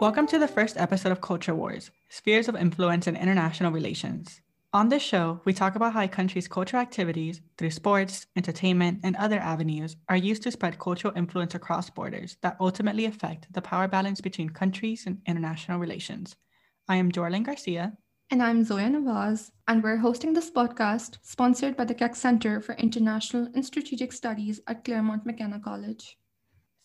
Welcome to the first episode of Culture Wars Spheres of Influence in International Relations. On this show, we talk about how a country's cultural activities, through sports, entertainment, and other avenues, are used to spread cultural influence across borders that ultimately affect the power balance between countries and international relations. I am Jorlyn Garcia. And I'm Zoya Nawaz, and we're hosting this podcast sponsored by the Keck Center for International and Strategic Studies at Claremont McKenna College.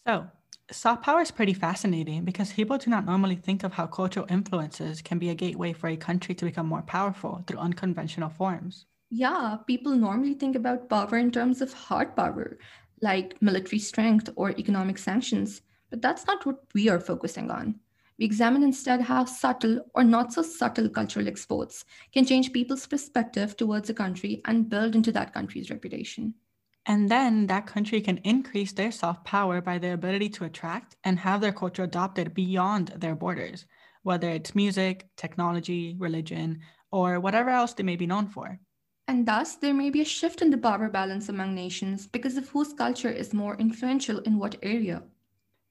So, soft power is pretty fascinating because people do not normally think of how cultural influences can be a gateway for a country to become more powerful through unconventional forms. Yeah, people normally think about power in terms of hard power, like military strength or economic sanctions, but that's not what we are focusing on. We examine instead how subtle or not so subtle cultural exports can change people's perspective towards a country and build into that country's reputation. And then that country can increase their soft power by their ability to attract and have their culture adopted beyond their borders, whether it's music, technology, religion, or whatever else they may be known for. And thus, there may be a shift in the power balance among nations because of whose culture is more influential in what area.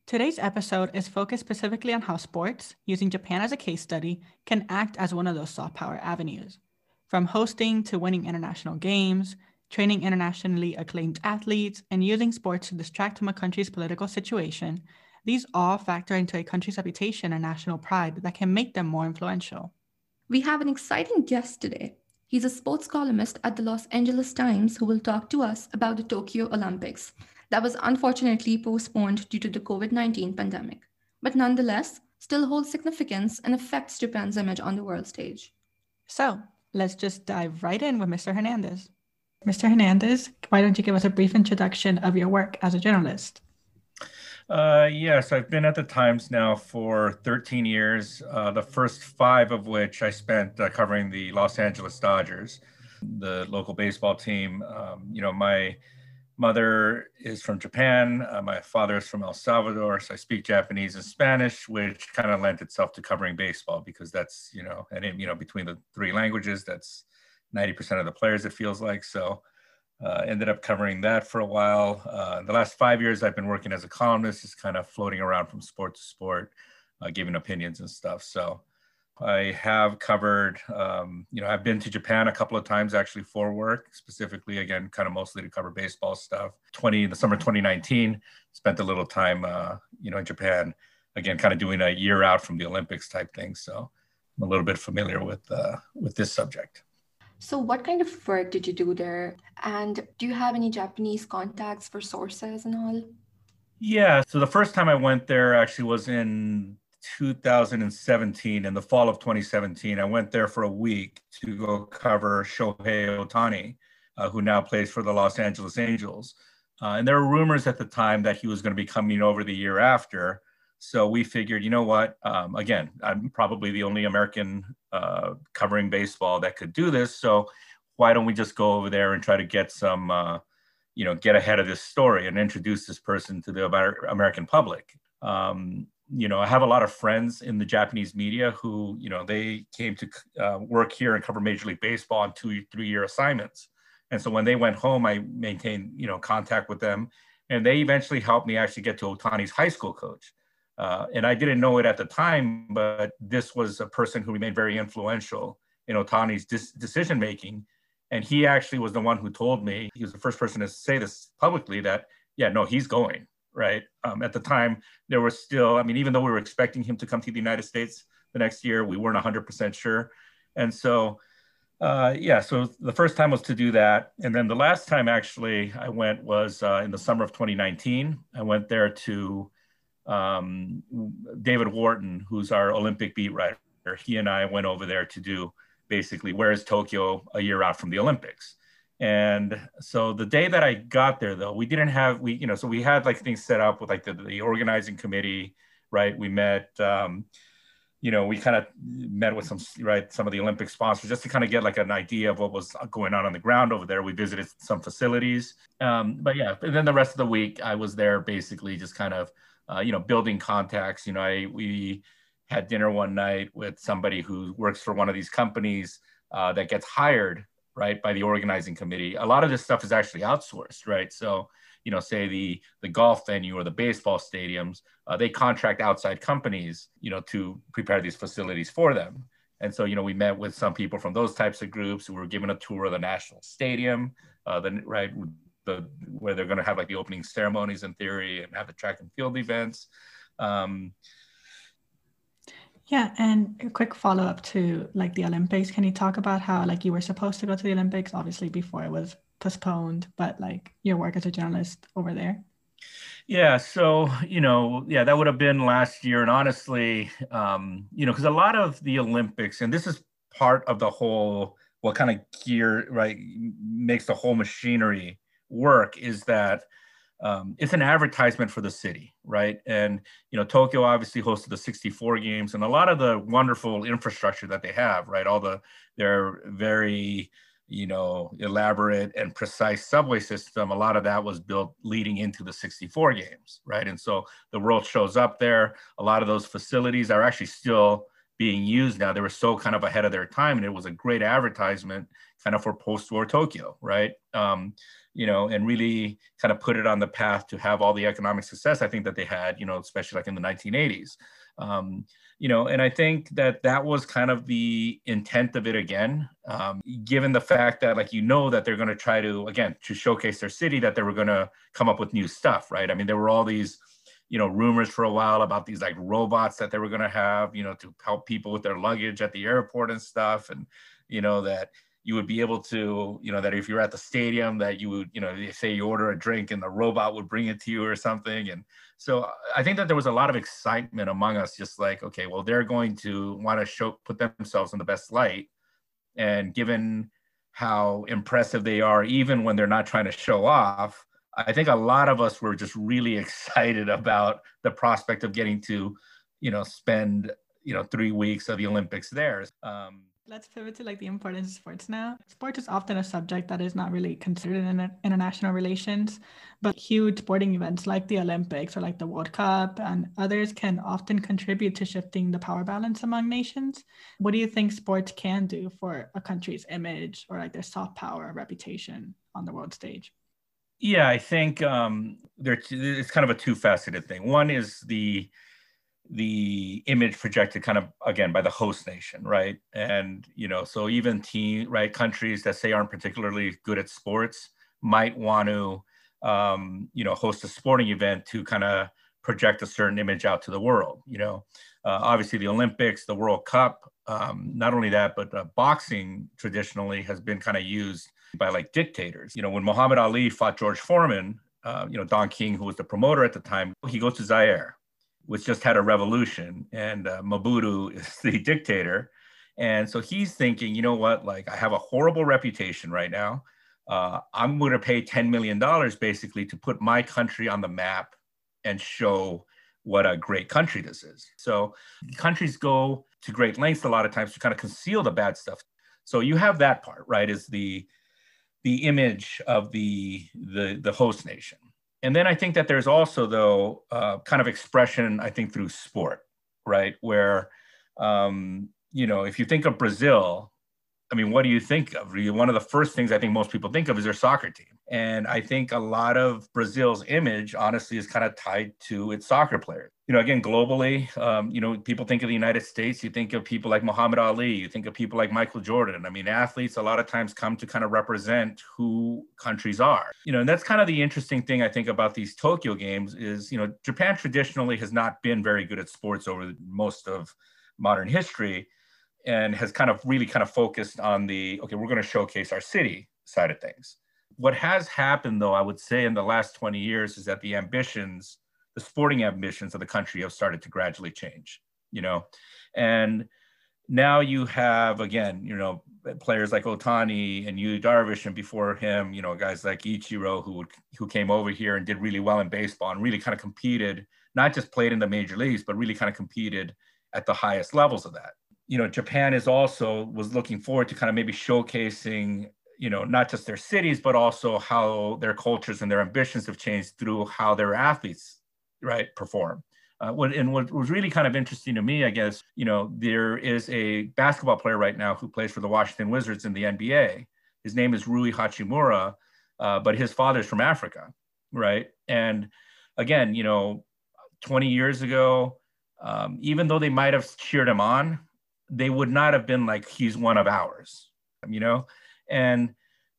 Today's episode is focused specifically on how sports, using Japan as a case study, can act as one of those soft power avenues. From hosting to winning international games, training internationally acclaimed athletes, and using sports to distract from a country's political situation, these all factor into a country's reputation and national pride that can make them more influential. We have an exciting guest today. He's a sports columnist at the Los Angeles Times who will talk to us about the Tokyo Olympics that was unfortunately postponed due to the COVID 19 pandemic, but nonetheless still holds significance and affects Japan's image on the world stage. So let's just dive right in with Mr. Hernandez. Mr. Hernandez, why don't you give us a brief introduction of your work as a journalist? Uh, yes, I've been at the Times now for 13 years, uh, the first five of which I spent uh, covering the Los Angeles Dodgers, the local baseball team. Um, you know, my mother is from Japan, uh, my father is from El Salvador, so I speak Japanese and Spanish, which kind of lent itself to covering baseball because that's, you know, and it, you know, between the three languages, that's 90% of the players, it feels like. So uh, ended up covering that for a while. Uh, the last five years, I've been working as a columnist, just kind of floating around from sport to sport, uh, giving opinions and stuff. So I have covered, um, you know, I've been to Japan a couple of times actually for work, specifically, again, kind of mostly to cover baseball stuff. 20, in the summer 2019, spent a little time, uh, you know, in Japan, again, kind of doing a year out from the Olympics type thing. So I'm a little bit familiar with, uh, with this subject. So, what kind of work did you do there? And do you have any Japanese contacts for sources and all? Yeah. So, the first time I went there actually was in 2017, in the fall of 2017. I went there for a week to go cover Shohei Ohtani, uh, who now plays for the Los Angeles Angels. Uh, and there were rumors at the time that he was going to be coming over the year after. So we figured, you know what? Um, again, I'm probably the only American uh, covering baseball that could do this. So why don't we just go over there and try to get some, uh, you know, get ahead of this story and introduce this person to the American public? Um, you know, I have a lot of friends in the Japanese media who, you know, they came to uh, work here and cover Major League Baseball on two, three year assignments. And so when they went home, I maintained, you know, contact with them. And they eventually helped me actually get to Ohtani's high school coach. Uh, and I didn't know it at the time, but this was a person who remained very influential in Ohtani's decision making. And he actually was the one who told me, he was the first person to say this publicly that, yeah, no, he's going, right? Um, at the time, there was still, I mean, even though we were expecting him to come to the United States the next year, we weren't 100% sure. And so, uh, yeah, so the first time was to do that. And then the last time actually I went was uh, in the summer of 2019. I went there to um, David Wharton, who's our Olympic beat writer, he and I went over there to do basically where is Tokyo a year out from the Olympics. And so the day that I got there, though, we didn't have we you know so we had like things set up with like the, the organizing committee, right? We met. Um, you know, we kind of met with some right some of the Olympic sponsors just to kind of get like an idea of what was going on on the ground over there. We visited some facilities, um, but yeah. And then the rest of the week, I was there basically just kind of uh, you know, building contacts. You know, I, we had dinner one night with somebody who works for one of these companies uh, that gets hired right, by the organizing committee. A lot of this stuff is actually outsourced, right? So, you know, say the the golf venue or the baseball stadiums, uh, they contract outside companies, you know, to prepare these facilities for them. And so, you know, we met with some people from those types of groups who were given a tour of the national stadium, uh, the right, the where they're going to have like the opening ceremonies in theory and have the track and field events. Um, yeah, and a quick follow up to like the Olympics. Can you talk about how like you were supposed to go to the Olympics, obviously before it was postponed, but like your work as a journalist over there? Yeah, so you know, yeah, that would have been last year, and honestly, um, you know, because a lot of the Olympics, and this is part of the whole what kind of gear right makes the whole machinery work is that um, it's an advertisement for the city, right? And you know, Tokyo obviously hosted the 64 games, and a lot of the wonderful infrastructure that they have, right? All the their very you know elaborate and precise subway system. A lot of that was built leading into the 64 games, right? And so the world shows up there. A lot of those facilities are actually still being used now. They were so kind of ahead of their time, and it was a great advertisement kind of for post-war Tokyo, right? Um, you know, and really kind of put it on the path to have all the economic success I think that they had, you know, especially like in the 1980s. Um, you know, and I think that that was kind of the intent of it again, um, given the fact that like you know that they're going to try to again to showcase their city that they were going to come up with new stuff, right? I mean, there were all these you know rumors for a while about these like robots that they were going to have you know to help people with their luggage at the airport and stuff and you know that you would be able to, you know, that if you're at the stadium, that you would, you know, say you order a drink and the robot would bring it to you or something. And so I think that there was a lot of excitement among us, just like, okay, well, they're going to want to show, put themselves in the best light. And given how impressive they are, even when they're not trying to show off, I think a lot of us were just really excited about the prospect of getting to, you know, spend, you know, three weeks of the Olympics there. Um, Let's pivot to like the importance of sports now. Sports is often a subject that is not really considered in international relations, but huge sporting events like the Olympics or like the World Cup and others can often contribute to shifting the power balance among nations. What do you think sports can do for a country's image or like their soft power reputation on the world stage? Yeah, I think um, there, it's kind of a two-faceted thing. One is the the image projected kind of again by the host nation right and you know so even team right countries that say aren't particularly good at sports might want to um, you know host a sporting event to kind of project a certain image out to the world you know uh, obviously the olympics the world cup um, not only that but uh, boxing traditionally has been kind of used by like dictators you know when muhammad ali fought george foreman uh, you know don king who was the promoter at the time he goes to zaire which just had a revolution, and uh, Mobutu is the dictator. And so he's thinking, you know what, like I have a horrible reputation right now. Uh, I'm going to pay $10 million basically to put my country on the map and show what a great country this is. So countries go to great lengths a lot of times to kind of conceal the bad stuff. So you have that part, right? Is the the image of the the the host nation and then I think that there's also though uh, kind of expression I think through sport, right? Where um, you know if you think of Brazil, I mean, what do you think of? One of the first things I think most people think of is their soccer team. And I think a lot of Brazil's image, honestly, is kind of tied to its soccer players. You know, again, globally, um, you know, people think of the United States, you think of people like Muhammad Ali, you think of people like Michael Jordan. I mean, athletes a lot of times come to kind of represent who countries are. You know, and that's kind of the interesting thing I think about these Tokyo games is, you know, Japan traditionally has not been very good at sports over most of modern history and has kind of really kind of focused on the okay we're going to showcase our city side of things. What has happened though i would say in the last 20 years is that the ambitions the sporting ambitions of the country have started to gradually change you know? And now you have again you know players like Ohtani and Yu Darvish and before him you know guys like Ichiro who who came over here and did really well in baseball and really kind of competed not just played in the major leagues but really kind of competed at the highest levels of that you know, Japan is also was looking forward to kind of maybe showcasing, you know, not just their cities, but also how their cultures and their ambitions have changed through how their athletes, right, perform. Uh, what, and what was really kind of interesting to me, I guess, you know, there is a basketball player right now who plays for the Washington Wizards in the NBA, His name is Rui Hachimura, uh, but his father's from Africa, right? And again, you know, 20 years ago, um, even though they might have cheered him on, they would not have been like he's one of ours, you know. And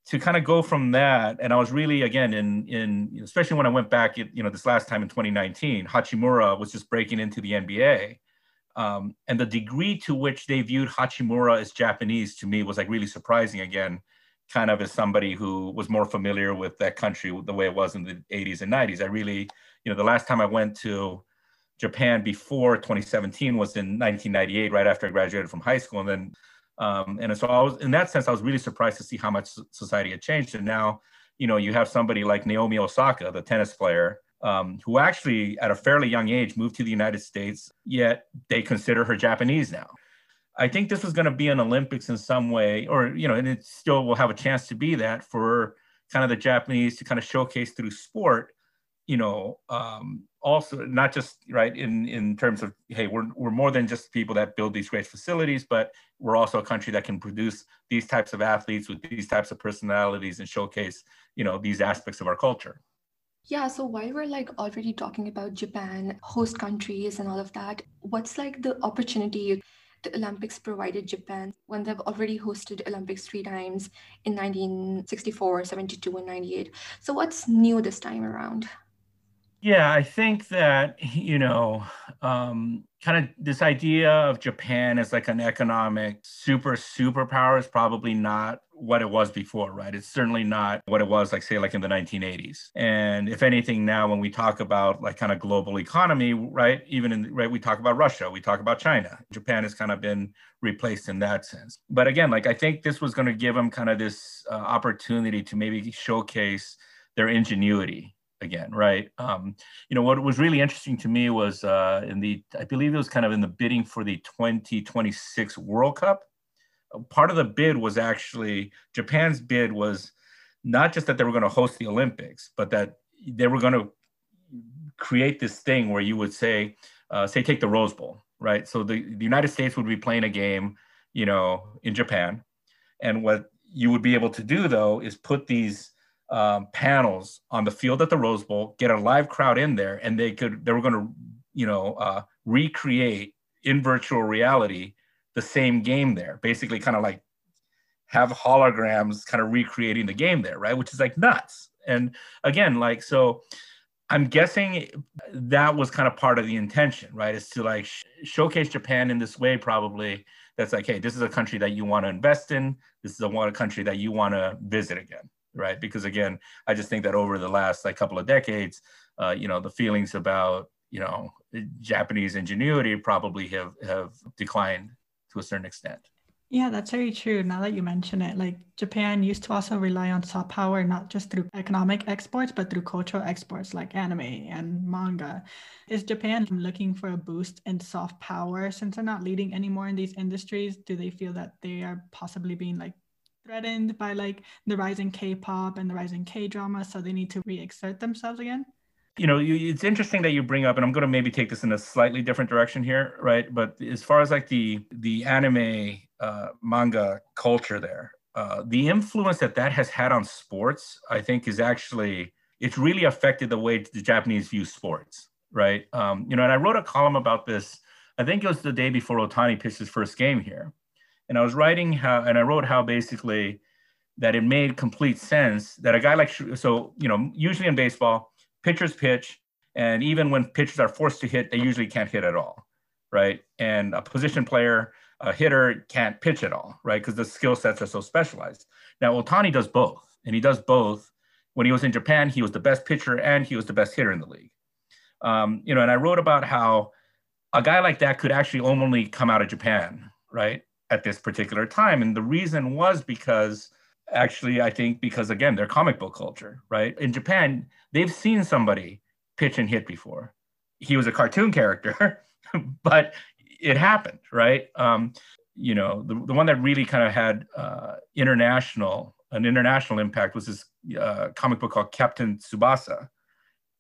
to kind of go from that, and I was really again in in especially when I went back, you know, this last time in 2019, Hachimura was just breaking into the NBA, um, and the degree to which they viewed Hachimura as Japanese to me was like really surprising. Again, kind of as somebody who was more familiar with that country the way it was in the 80s and 90s. I really, you know, the last time I went to Japan before 2017 was in 1998, right after I graduated from high school, and then um, and so I was in that sense I was really surprised to see how much society had changed. And now, you know, you have somebody like Naomi Osaka, the tennis player, um, who actually at a fairly young age moved to the United States, yet they consider her Japanese now. I think this was going to be an Olympics in some way, or you know, and it still will have a chance to be that for kind of the Japanese to kind of showcase through sport, you know, um, also not just right in in terms of hey, we're we're more than just people that build these great facilities, but we're also a country that can produce these types of athletes with these types of personalities and showcase you know these aspects of our culture. Yeah, so while we're like already talking about Japan, host countries and all of that, what's like the opportunity the Olympics provided Japan when they've already hosted Olympics three times in 1964, 72, and 98. So, what's new this time around? Yeah, I think that, you know, um, kind of this idea of Japan as like an economic super superpower is probably not what it was before, right? It's certainly not what it was like say like in the 1980s. And if anything now when we talk about like kind of global economy, right? Even in right we talk about Russia, we talk about China. Japan has kind of been replaced in that sense. But again, like I think this was going to give them kind of this uh, opportunity to maybe showcase their ingenuity again, right? Um, you know, what was really interesting to me was uh, in the, I believe it was kind of in the bidding for the 2026 World Cup. Part of the bid was actually Japan's bid was not just that they were going to host the Olympics, but that they were going to create this thing where you would say, uh, say, take the Rose Bowl, right? So the, the United States would be playing a game, you know, in Japan, and what you would be able to do though is put these um, panels on the field at the Rose Bowl, get a live crowd in there, and they could they were going to you know uh, recreate in virtual reality the same game there, basically kind of like have holograms kind of recreating the game there, right? Which is like nuts. And again, like so. I'm guessing that was kind of part of the intention, right? Is to like sh- showcase Japan in this way, probably. That's like, hey, this is a country that you want to invest in. This is a one country that you want to visit again right? Because again, I just think that over the last like couple of decades, uh, you know, the feelings about you know Japanese ingenuity probably have have declined to a certain extent. Yeah, that's very true. Now that you mention it, like Japan used to also rely on soft power, not just through economic exports, but through cultural exports like anime and manga. Is Japan looking for a boost in soft power since they're not leading anymore in these industries? Do they feel that they are possibly being like threatened by like the rising K-pop and the rising K-drama, so they need to re-exert themselves again? You know, you, it's interesting that you bring up, and I'm going to maybe take this in a slightly different direction here, right? But as far as like the the anime uh, manga culture there, uh, the influence that that has had on sports, I think, is actually it's really affected the way the Japanese view sports, right? Um, you know, and I wrote a column about this. I think it was the day before Ohtani pitched his first game here, and I was writing how, and I wrote how basically that it made complete sense that a guy like, so, you know, usually in baseball, pitchers pitch, and even when pitchers are forced to hit, they usually can't hit at all, right? And a position player, a hitter can't pitch at all, right? Because the skill sets are so specialized. Now, Ohtani does both, and he does both. When he was in Japan, he was the best pitcher and he was the best hitter in the league. Um, you know, and I wrote about how a guy like that could actually only come out of Japan, right? At this particular time. And the reason was because actually, I think because again, they're comic book culture, right? In Japan, they've seen somebody pitch and hit before. He was a cartoon character, but it happened, right? Um, you know, the, the one that really kind of had uh, international an international impact was this uh, comic book called Captain Tsubasa,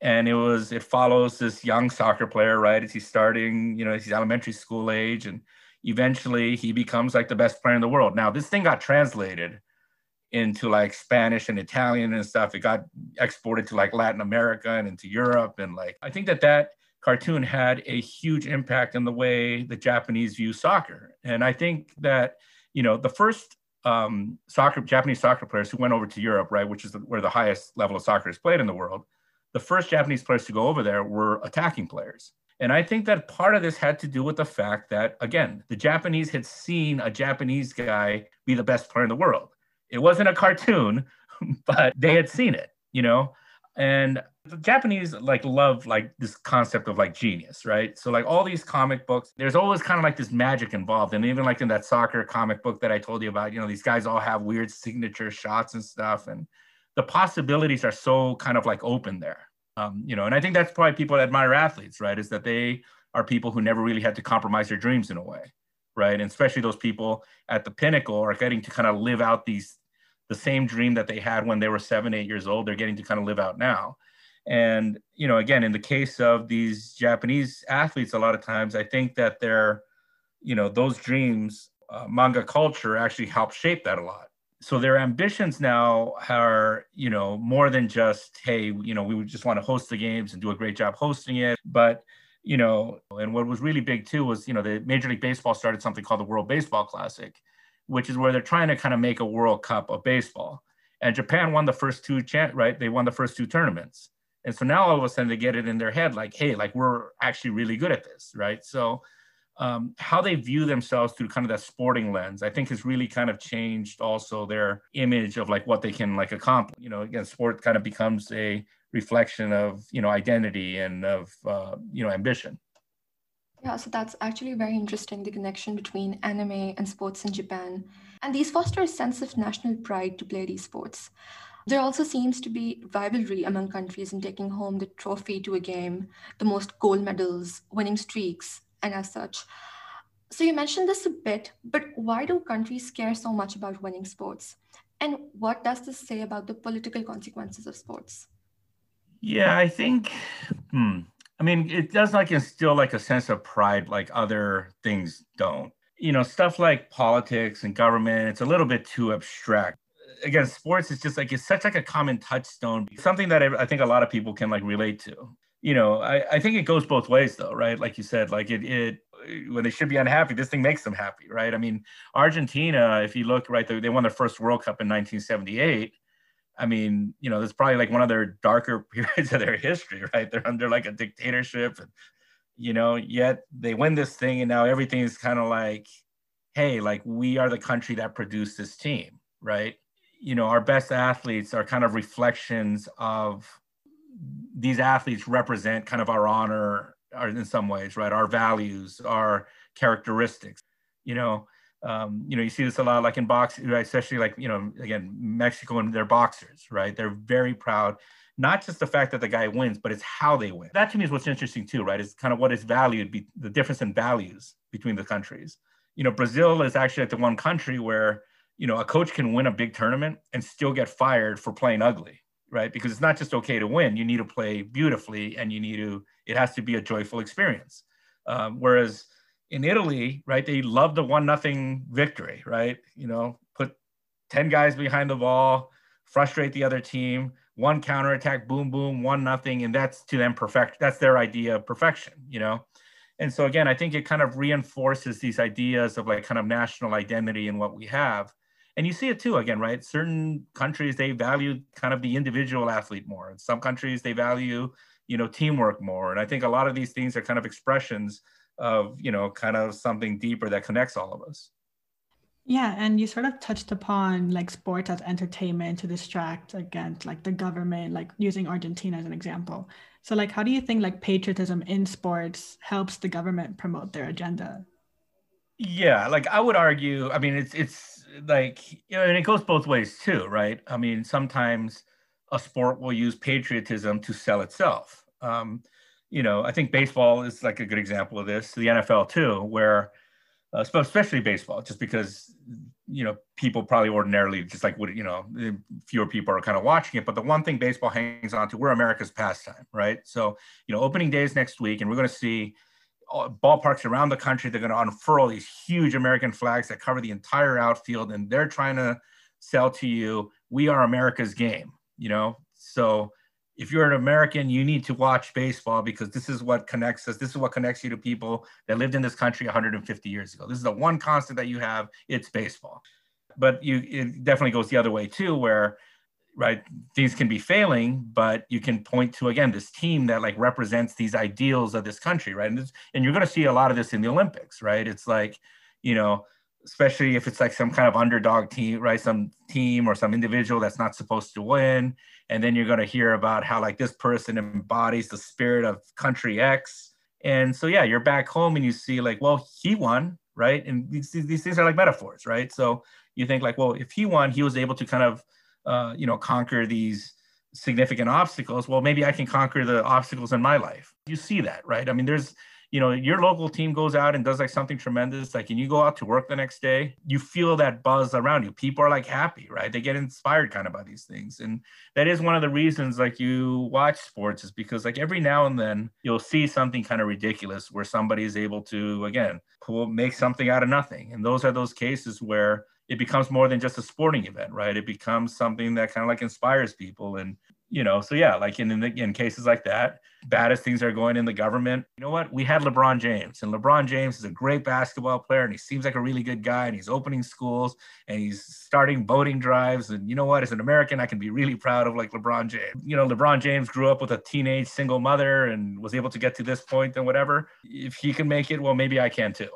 and it was it follows this young soccer player, right? As he's starting, you know, he's elementary school age, and eventually he becomes like the best player in the world. Now, this thing got translated into like Spanish and Italian and stuff. It got exported to like Latin America and into Europe. And like, I think that that cartoon had a huge impact on the way the Japanese view soccer. And I think that, you know, the first um, soccer, Japanese soccer players who went over to Europe, right, which is the, where the highest level of soccer is played in the world, the first Japanese players to go over there were attacking players. And I think that part of this had to do with the fact that, again, the Japanese had seen a Japanese guy be the best player in the world. It wasn't a cartoon, but they had seen it, you know? And the Japanese like love like this concept of like genius, right? So like all these comic books, there's always kind of like this magic involved. And even like in that soccer comic book that I told you about, you know, these guys all have weird signature shots and stuff. And the possibilities are so kind of like open there. Um, you know, and I think that's probably people admire athletes, right? Is that they are people who never really had to compromise their dreams in a way, right? And especially those people at the pinnacle are getting to kind of live out these the same dream that they had when they were seven, eight years old. They're getting to kind of live out now. And you know, again, in the case of these Japanese athletes, a lot of times I think that they're, you know, those dreams, uh, manga culture actually helped shape that a lot so their ambitions now are you know more than just hey you know we just want to host the games and do a great job hosting it. But you know and what was really big too was you know the major league baseball started something called the world baseball classic which is where they're trying to kind of make a world cup of baseball. And japan won the first two chan- right they won the first two tournaments. And so now all of a sudden they get it in their head like hey like we're actually really good at this right? So um, how they view themselves through kind of that sporting lens, I think has really kind of changed also their image of like what they can like accomplish. You know, again, sport kind of becomes a reflection of you know identity and of uh, you know ambition. Yeah, so that's actually very interesting the connection between anime and sports in Japan. And these foster a sense of national pride to play these sports. There also seems to be rivalry among countries in taking home the trophy to a game, the most gold medals, winning streaks, and as such. So you mentioned this a bit, but why do countries care so much about winning sports? And what does this say about the political consequences of sports? Yeah, I think, hmm, I mean, it does like instill like a sense of pride like other things don't. You know, stuff like politics and government, it's a little bit too abstract. Again, sports is just like it's such like a common touchstone, something that I, I think a lot of people can like relate to you know, I, I think it goes both ways though, right? Like you said, like it, it when they should be unhappy, this thing makes them happy, right? I mean, Argentina, if you look right, they, they won their first World Cup in 1978. I mean, you know, that's probably like one of their darker periods of their history, right? They're under like a dictatorship, and you know, yet they win this thing, and now everything is kind of like, hey, like we are the country that produced this team, right? You know, our best athletes are kind of reflections of these athletes represent kind of our honor our, in some ways, right? Our values, our characteristics. You know, um, you know, you see this a lot, like in boxing, right? especially like you know, again, Mexico and their boxers, right? They're very proud, not just the fact that the guy wins, but it's how they win. That to me is what's interesting too, right? Is kind of what is valued, be, the difference in values between the countries. You know, Brazil is actually the one country where you know a coach can win a big tournament and still get fired for playing ugly right? Because it's not just okay to win. You need to play beautifully, and you need to. It has to be a joyful experience. Um, whereas in Italy, right, they love the one nothing victory, right? You know, put ten guys behind the ball, frustrate the other team, one counterattack, boom, boom, one nothing, and that's to them perfect. That's their idea of perfection, you know. And so again, I think it kind of reinforces these ideas of like kind of national identity and what we have and you see it too again right? Certain countries they value kind of the individual athlete more. In some countries they value you know teamwork more. And i think a lot of these things are kind of expressions of you know kind of something deeper that connects all of us. Yeah and you sort of touched upon like sports as entertainment to distract against like the government like using argentina as an example. So like how do you think like patriotism in sports helps the government promote their agenda? Yeah like i would argue i mean it's it's like you know, and it goes both ways too, right? I mean, sometimes a sport will use patriotism to sell itself. Um, you know, I think baseball is like a good example of this. The NFL too, where uh, especially baseball, just because you know people probably ordinarily just like would you know fewer people are kind of watching it. But the one thing baseball hangs on to, we're America's pastime, right? So you know, opening days next week, and we're going to see ballparks around the country. They're going to unfurl these huge American flags that cover the entire outfield, and they're trying to sell to you, we are America's game, you know? So if you're an American, you need to watch baseball because this is what connects us. This is what connects you to people that lived in this country 150 years ago. This is the one constant that you have. It's baseball. But you, it definitely goes the other way too, where right things can be failing but you can point to again this team that like represents these ideals of this country right? And, and you're going to see a lot of this in the olympics right? It's like you know especially if it's like some kind of underdog team right? Some team or some individual that's not supposed to win. And then you're going to hear about how like this person embodies the spirit of country x. And so yeah you're back home and you see like well he won right? And these, these things are like metaphors right? So you think like well if he won he was able to kind of uh, you know, conquer these significant obstacles, well, maybe I can conquer the obstacles in my life. You see that, right? I mean, there's, you know, your local team goes out and does like something tremendous. Like, and you go out to work the next day, you feel that buzz around you. People are like happy, right? They get inspired kind of by these things. And that is one of the reasons like you watch sports is because like every now and then you'll see something kind of ridiculous where somebody is able to, again, pull, make something out of nothing. And those are those cases where it becomes more than just a sporting event, right? It becomes something that kind of like inspires people. And, you know, so yeah, like in, in, in cases like that, bad as things are going in the government, you know what? We had LeBron James, and LeBron James is a great basketball player, and he seems like a really good guy, and he's opening schools, and he's starting voting drives. And you know what? As an American, I can be really proud of like LeBron James. You know, LeBron James grew up with a teenage single mother and was able to get to this point and whatever. If he can make it, well, maybe I can too.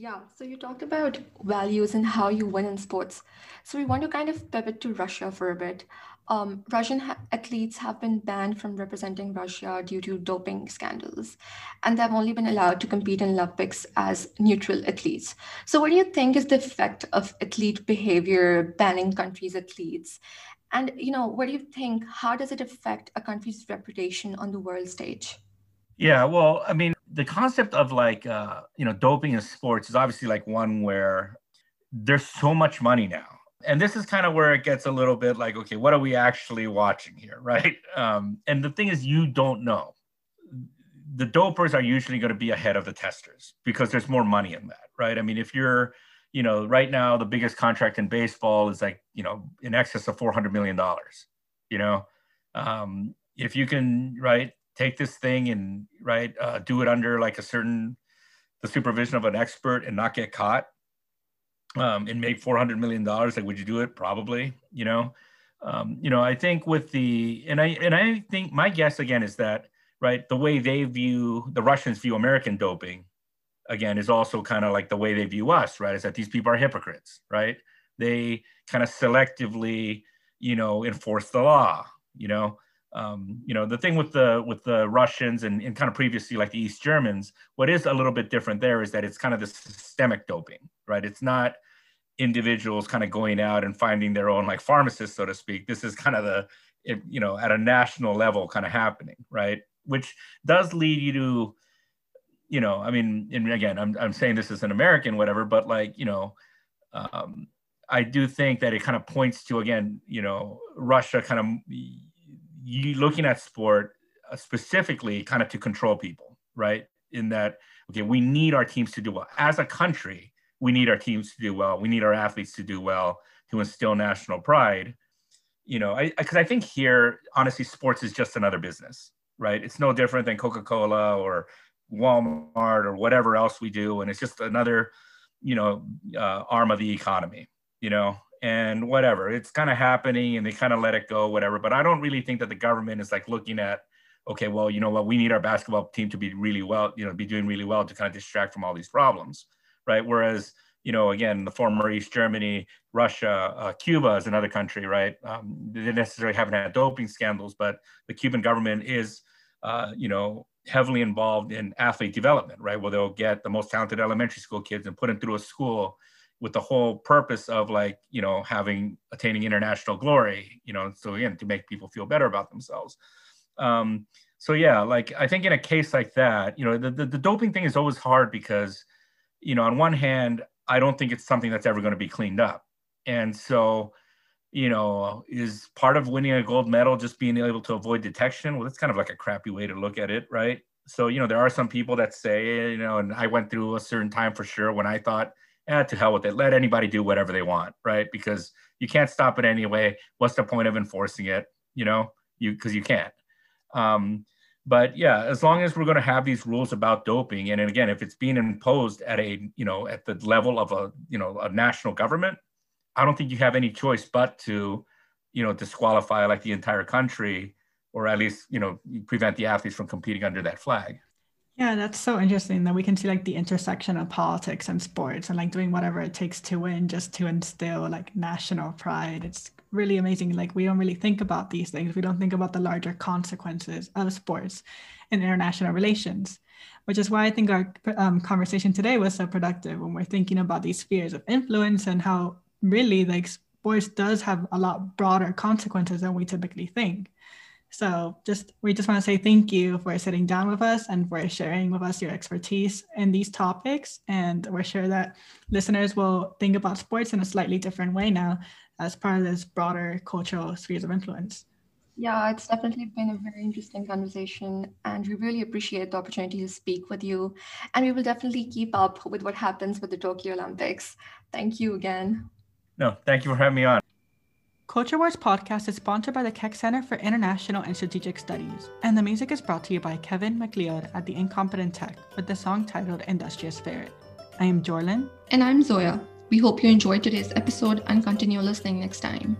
Yeah, so you talked about values and how you win in sports. So we want to kind of pivot to Russia for a bit. Um, Russian ha- athletes have been banned from representing Russia due to doping scandals, and they've only been allowed to compete in Olympics as neutral athletes. So, what do you think is the effect of athlete behavior banning countries' athletes? And you know, what do you think? How does it affect a country's reputation on the world stage? Yeah, well, I mean, the concept of like uh, you know doping in sports is obviously like one where there's so much money now. And this is kind of where it gets a little bit like okay what are we actually watching here right? Um, and the thing is you don't know. The dopers are usually going to be ahead of the testers because there's more money in that right? I mean if you're you know right now the biggest contract in baseball is like you know in excess of 400 million dollars you know? Um, if you can right take this thing and right uh, do it under like a certain the supervision of an expert and not get caught um, and make 400 million dollars like would you do it? Probably you know? Um, you know i think with the and i and i think my guess again is that right the way they view the russians view american doping again is also kind of like the way they view us right is that these people are hypocrites right? They kind of selectively you know enforce the law you know um, you know the thing with the with the Russians and, and kind of previously like the East Germans, what is a little bit different there is that it's kind of the systemic doping, right? It's not individuals kind of going out and finding their own like pharmacists, so to speak. This is kind of the you know at a national level kind of happening, right? Which does lead you to, you know, I mean, and again, I'm I'm saying this as an American, whatever, but like you know. Um, I do think that it kind of points to again, you know, Russia kind of you looking at sport uh, specifically kind of to control people, right? In that, okay, we need our teams to do well. As a country, we need our teams to do well. We need our athletes to do well to instill national pride. You know, because I, I, I think here, honestly, sports is just another business, right? It's no different than Coca Cola or Walmart or whatever else we do. And it's just another, you know, uh, arm of the economy, you know? And whatever it's kind of happening and they kind of let it go whatever but i don't really think that the government is like looking at okay well you know what we need our basketball team to be really well you know be doing really well to kind of distract from all these problems right? Whereas you know again the former east germany russia uh, cuba is another country right? Um, they necessarily haven't had doping scandals but the cuban government is uh, you know heavily involved in athlete development right? Where they'll get the most talented elementary school kids and put them through a school with the whole purpose of like you know having attaining international glory you know so again to make people feel better about themselves. Um, so yeah like i think in a case like that you know the, the, the doping thing is always hard because you know on one hand i don't think it's something that's ever going to be cleaned up. And so you know is part of winning a gold medal just being able to avoid detection? Well that's kind of like a crappy way to look at it right? So you know there are some people that say you know and i went through a certain time for sure when i thought eh, to hell with it. Let anybody do whatever they want, right? Because you can't stop it anyway. What's the point of enforcing it? You know, you because you can't. Um, but yeah, as long as we're going to have these rules about doping, and, and again, if it's being imposed at a you know at the level of a you know a national government, I don't think you have any choice but to you know disqualify like the entire country, or at least you know prevent the athletes from competing under that flag. Yeah, that's so interesting that we can see like the intersection of politics and sports and like doing whatever it takes to win just to instill like national pride. It's really amazing. Like we don't really think about these things. We don't think about the larger consequences of sports in international relations, which is why I think our um, conversation today was so productive when we're thinking about these spheres of influence and how really like sports does have a lot broader consequences than we typically think. So just we just want to say thank you for sitting down with us and for sharing with us your expertise in these topics. And we're sure that listeners will think about sports in a slightly different way now as part of this broader cultural spheres of influence. Yeah, it's definitely been a very interesting conversation, and we really appreciate the opportunity to speak with you. And we will definitely keep up with what happens with the Tokyo Olympics. Thank you again. No, thank you for having me on. Culture Wars podcast is sponsored by the Keck Center for International and Strategic Studies, and the music is brought to you by Kevin MacLeod at the Incompetech with the song titled Industrious Spirit. I am Jorlin. And I'm Zoya. We hope you enjoyed today's episode and continue listening next time.